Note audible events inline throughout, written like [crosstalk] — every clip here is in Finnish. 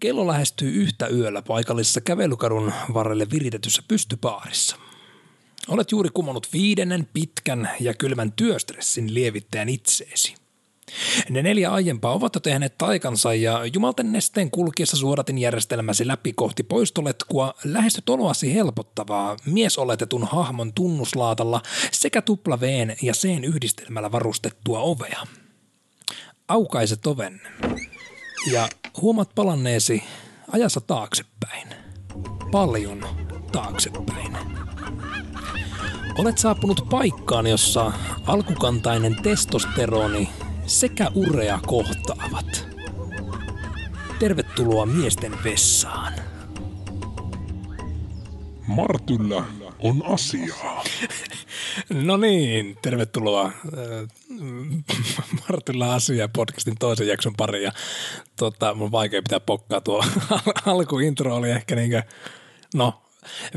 kello lähestyy yhtä yöllä paikallisessa kävelykadun varrelle viritetyssä pystypaarissa. Olet juuri kumonnut viidennen pitkän ja kylmän työstressin lievittäjän itseesi. Ne neljä aiempaa ovat jo tehneet taikansa ja jumalten nesteen kulkiessa suodatin järjestelmäsi läpi kohti poistoletkua lähestyt oloasi helpottavaa miesoletetun hahmon tunnuslaatalla sekä tupla V:n ja C:n yhdistelmällä varustettua ovea. Aukaiset oven ja huomaat palanneesi ajassa taaksepäin. Paljon taaksepäin. Olet saapunut paikkaan, jossa alkukantainen testosteroni sekä urea kohtaavat. Tervetuloa miesten vessaan. Martyllä on asiaa. [laughs] No niin, tervetuloa äh, [laughs] Martilla asia podcastin toisen jakson pariin. Ja, tota, mun vaikea pitää pokkaa tuo [laughs] alkuintro oli ehkä niinkö, no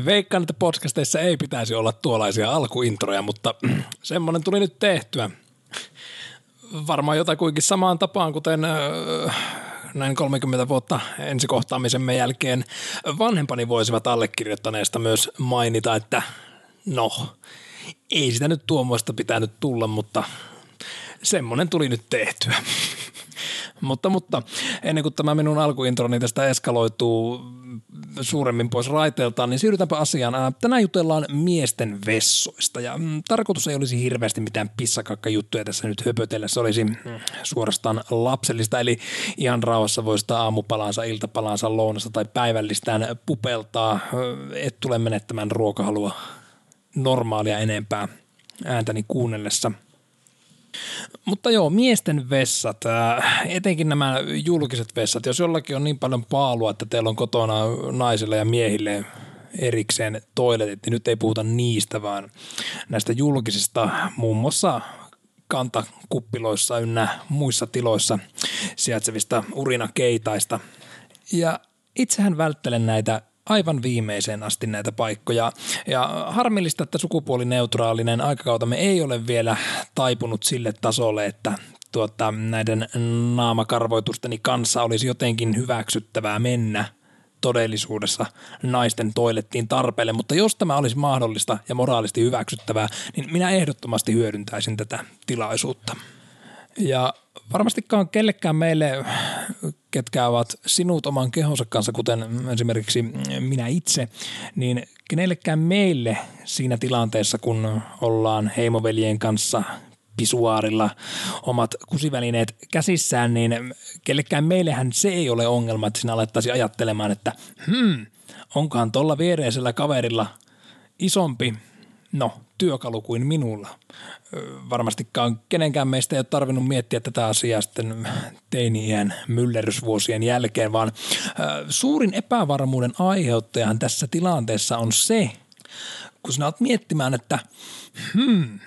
veikkaan, että podcasteissa ei pitäisi olla tuollaisia alkuintroja, mutta [clears throat] semmoinen tuli nyt tehtyä – varmaan jotakuinkin samaan tapaan, kuten näin 30 vuotta ensikohtaamisemme jälkeen vanhempani voisivat allekirjoittaneesta myös mainita, että no, ei sitä nyt tuommoista pitänyt tulla, mutta semmoinen tuli nyt tehtyä. mutta, mutta ennen kuin tämä minun alkuintroni tästä eskaloituu suuremmin pois raiteeltaan, niin siirrytäänpä asiaan. Tänään jutellaan miesten vessoista ja mm, tarkoitus ei olisi hirveästi mitään pissakakkajuttuja tässä nyt höpötellä. Se olisi mm, suorastaan lapsellista, eli ihan rauhassa voi sitä aamupalaansa, iltapalaansa, lounasta tai päivällistään pupeltaa. Et tule menettämään ruokahalua normaalia enempää ääntäni kuunnellessa – mutta joo, miesten vessat, etenkin nämä julkiset vessat, jos jollakin on niin paljon paalua, että teillä on kotona naisille ja miehille erikseen toiletit, niin nyt ei puhuta niistä, vaan näistä julkisista, muun muassa kantakuppiloissa ynnä muissa tiloissa sijaitsevista urinakeitaista. Ja itsehän välttelen näitä aivan viimeiseen asti näitä paikkoja. Ja harmillista, että sukupuolineutraalinen aikakautamme ei ole vielä taipunut sille tasolle, että tuota, näiden naamakarvoitusteni kanssa olisi jotenkin hyväksyttävää mennä todellisuudessa naisten toilettiin tarpeelle, mutta jos tämä olisi mahdollista ja moraalisti hyväksyttävää, niin minä ehdottomasti hyödyntäisin tätä tilaisuutta. Ja varmastikaan kellekään meille, ketkä ovat sinut oman kehonsa kanssa, kuten esimerkiksi minä itse, niin kenellekään meille siinä tilanteessa, kun ollaan heimoveljen kanssa pisuaarilla omat kusivälineet käsissään, niin kellekään meillehän se ei ole ongelma, että sinä alettaisiin ajattelemaan, että hmm, onkohan tuolla viereisellä kaverilla isompi no, työkalu kuin minulla. Varmastikaan kenenkään meistä ei ole tarvinnut miettiä tätä asiaa sitten teini-iän myllerysvuosien jälkeen, vaan suurin epävarmuuden aiheuttajahan tässä tilanteessa on se, kun sinä olet miettimään, että hmm,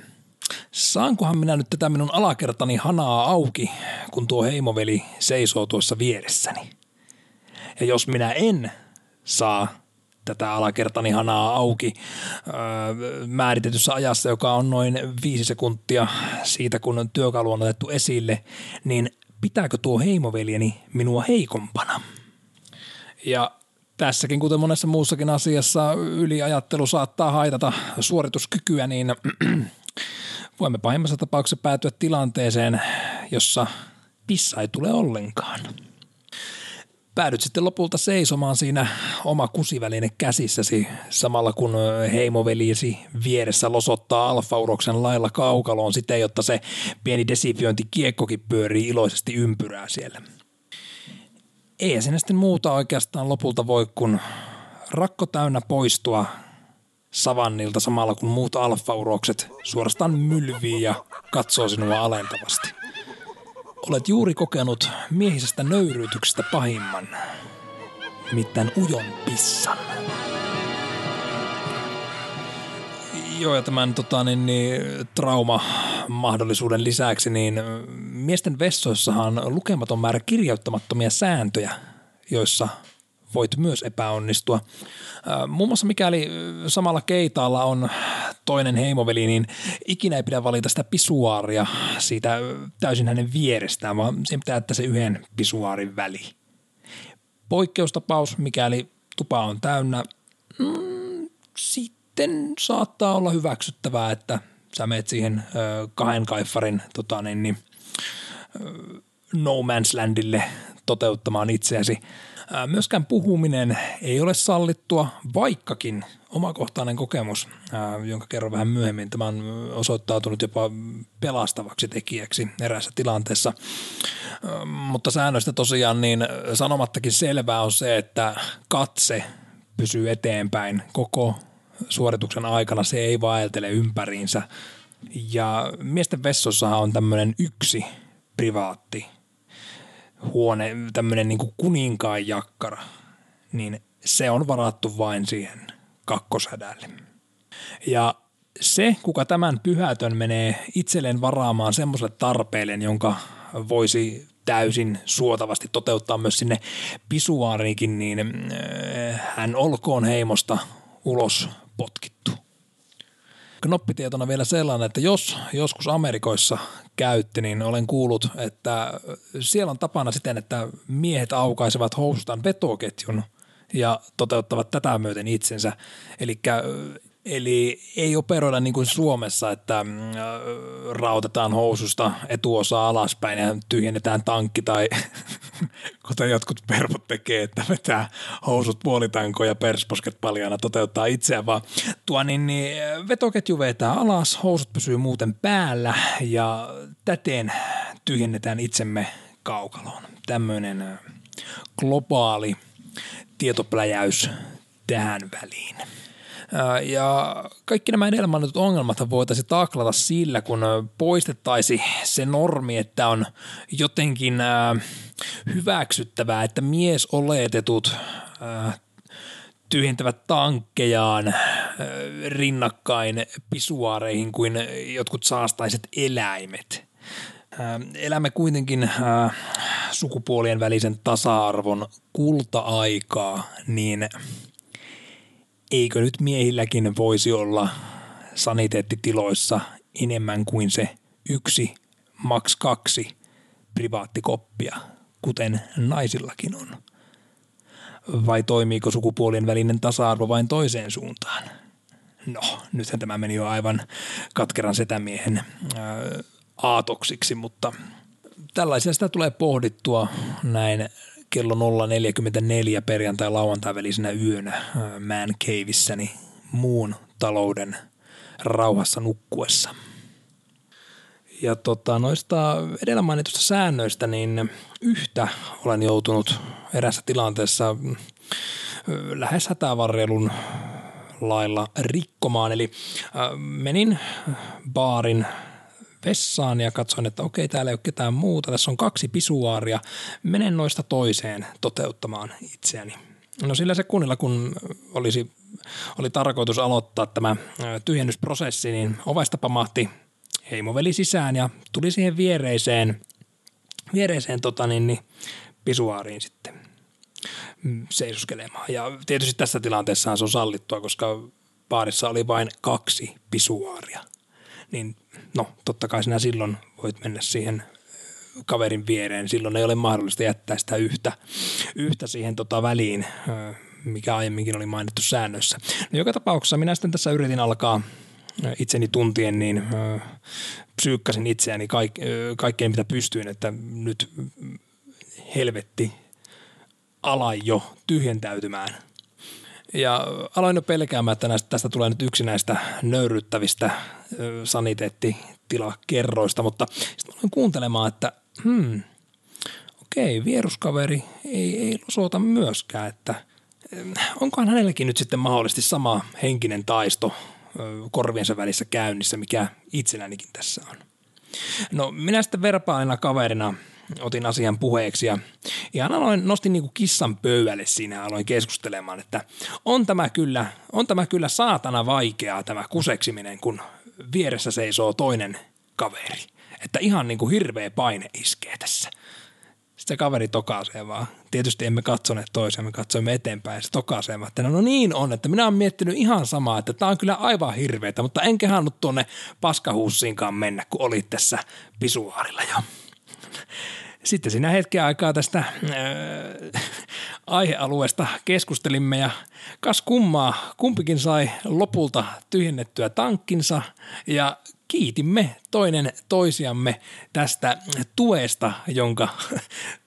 saankohan minä nyt tätä minun alakertani hanaa auki, kun tuo heimoveli seisoo tuossa vieressäni. Ja jos minä en saa tätä alakertani hanaa auki öö, määritetyssä ajassa, joka on noin viisi sekuntia siitä, kun työkalu on otettu esille, niin pitääkö tuo heimoveljeni minua heikompana? Ja tässäkin, kuten monessa muussakin asiassa, yliajattelu saattaa haitata suorituskykyä, niin [clears throat] voimme pahimmassa tapauksessa päätyä tilanteeseen, jossa pissa ei tule ollenkaan päädyt sitten lopulta seisomaan siinä oma kusiväline käsissäsi samalla kun heimoveliisi vieressä losottaa alfauroksen lailla kaukaloon siten, jotta se pieni desifiointikiekkokin pyörii iloisesti ympyrää siellä. Ei sinne sitten muuta oikeastaan lopulta voi kun rakko täynnä poistua savannilta samalla kun muut alfaurokset suorastaan mylvii ja katsoo sinua alentavasti. Olet juuri kokenut miehisestä nöyryytyksestä pahimman, nimittäin ujon pissan. Joo, ja tämän tota, niin, niin, trauma-mahdollisuuden lisäksi, niin miesten vessoissahan on lukematon määrä kirjoittamattomia sääntöjä, joissa voit myös epäonnistua. Muun muassa mikäli samalla keitaalla on toinen heimoveli, niin ikinä ei pidä valita sitä pisuaaria siitä täysin hänen vierestään, vaan sen pitää jättää se yhden pisuaarin väli. poikkeustapaus, mikäli tupa on täynnä, mm, sitten saattaa olla hyväksyttävää, että sä meet siihen ö, kahden kaiffarin tota, niin, niin, no man's landille toteuttamaan itseäsi. Myöskään puhuminen ei ole sallittua, vaikkakin omakohtainen kokemus, jonka kerron vähän myöhemmin, tämä on osoittautunut jopa pelastavaksi tekijäksi erässä tilanteessa. Mutta säännöistä tosiaan niin sanomattakin selvää on se, että katse pysyy eteenpäin koko suorituksen aikana, se ei vaeltele ympäriinsä. Ja miesten vessossahan on tämmöinen yksi privaatti huone, tämmöinen niin kuninkaan jakkara, niin se on varattu vain siihen kakkoshädälle. Ja se, kuka tämän pyhätön menee itselleen varaamaan semmoiselle tarpeelle, jonka voisi täysin suotavasti toteuttaa myös sinne pisuaariinkin, niin äh, hän olkoon heimosta ulos potkittu. Knoppitietona vielä sellainen, että jos joskus Amerikoissa käytti, niin olen kuullut, että siellä on tapana siten, että miehet aukaisevat houstaan vetoketjun ja toteuttavat tätä myöten itsensä. Eli Eli ei operoida niin kuin Suomessa, että mm, rautetaan housusta etuosa alaspäin ja tyhjennetään tankki tai [laughs] kuten jotkut pervot tekee, että vetää housut puolitankoja ja persposket paljana toteuttaa itseään, vaan tuo niin, niin vetoketju vetää alas, housut pysyy muuten päällä ja täten tyhjennetään itsemme kaukaloon. Tämmöinen globaali tietopläjäys tähän väliin. Ja kaikki nämä edellä mainitut ongelmat voitaisiin taklata sillä, kun poistettaisiin se normi, että on jotenkin hyväksyttävää, että mies oletetut tyhjentävät tankkejaan rinnakkain pisuaareihin kuin jotkut saastaiset eläimet. Elämme kuitenkin sukupuolien välisen tasa-arvon kulta-aikaa, niin – eikö nyt miehilläkin voisi olla saniteettitiloissa enemmän kuin se yksi, maks kaksi privaattikoppia, kuten naisillakin on? Vai toimiiko sukupuolien välinen tasa-arvo vain toiseen suuntaan? No, nythän tämä meni jo aivan katkeran setämiehen ää, aatoksiksi, mutta tällaisia sitä tulee pohdittua näin kello 0.44 perjantai-lauantai välisenä yönä Man Caveissäni muun talouden rauhassa nukkuessa. Ja tota, noista edellä mainitusta säännöistä, niin yhtä olen joutunut erässä tilanteessa äh, lähes hätävarjelun lailla rikkomaan. Eli menin baarin vessaan ja katsoin, että okei, täällä ei ole ketään muuta. Tässä on kaksi pisuaaria. Menen noista toiseen toteuttamaan itseäni. No sillä sekunnilla, kun olisi, oli tarkoitus aloittaa tämä tyhjennysprosessi, niin ovesta pamahti heimoveli sisään ja tuli siihen viereiseen, viereiseen tota niin, niin, pisuaariin sitten seisoskelemaan. Ja tietysti tässä tilanteessa se on sallittua, koska baarissa oli vain kaksi pisuaaria. Niin no totta kai sinä silloin voit mennä siihen kaverin viereen. Silloin ei ole mahdollista jättää sitä yhtä, yhtä siihen tota väliin, mikä aiemminkin oli mainittu säännössä. No joka tapauksessa minä sitten tässä yritin alkaa itseni tuntien, niin psyykkäsin itseäni kaik, kaikkeen mitä pystyin, että nyt helvetti ala jo tyhjentäytymään – ja aloin jo pelkäämään, että näistä, tästä tulee nyt yksi näistä nöyryttävistä saniteettitilakerroista, mutta sitten aloin kuuntelemaan, että hmm, okei, vieruskaveri ei, ei losuota myöskään, että onkohan hänelläkin nyt sitten mahdollisesti sama henkinen taisto korviensa välissä käynnissä, mikä itsellänikin tässä on. No minä sitten verpaalina kaverina – otin asian puheeksi ja ihan aloin, nostin niin kuin kissan pöydälle siinä ja aloin keskustelemaan, että on tämä kyllä, on tämä kyllä saatana vaikeaa tämä kuseksiminen, kun vieressä seisoo toinen kaveri. Että ihan niin kuin hirveä paine iskee tässä. Sitten se kaveri tokaisee vaan. Tietysti emme katsoneet toiseen, me katsoimme eteenpäin se tokaisee vaan, että no niin on, että minä olen miettinyt ihan samaa, että tämä on kyllä aivan hirveätä, mutta en kehannut tuonne paskahuussiinkaan mennä, kun olit tässä pisuaarilla jo. Sitten siinä hetken aikaa tästä ää, aihealueesta keskustelimme ja kas kummaa, kumpikin sai lopulta tyhjennettyä tankkinsa ja kiitimme toinen toisiamme tästä tuesta, jonka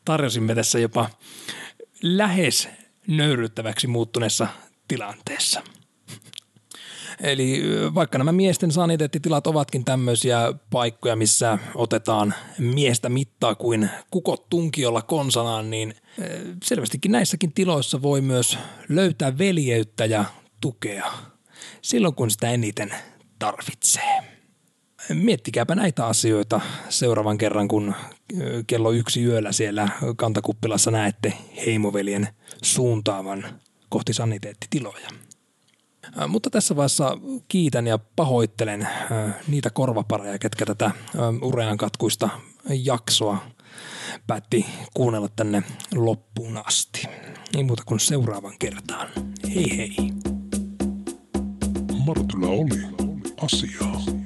tarjosimme tässä jopa lähes nöyryttäväksi muuttuneessa tilanteessa. Eli vaikka nämä miesten saniteettitilat ovatkin tämmöisiä paikkoja, missä otetaan miestä mittaa kuin kukot tunkiolla konsanaan, niin selvästikin näissäkin tiloissa voi myös löytää veljeyttä ja tukea silloin, kun sitä eniten tarvitsee. Miettikääpä näitä asioita seuraavan kerran, kun kello yksi yöllä siellä kantakuppilassa näette heimoveljen suuntaavan kohti saniteettitiloja. Mutta tässä vaiheessa kiitän ja pahoittelen niitä korvapareja, ketkä tätä urean katkuista jaksoa päätti kuunnella tänne loppuun asti. Ei muuta kuin seuraavan kertaan. Hei hei. Martulla oli asiaa.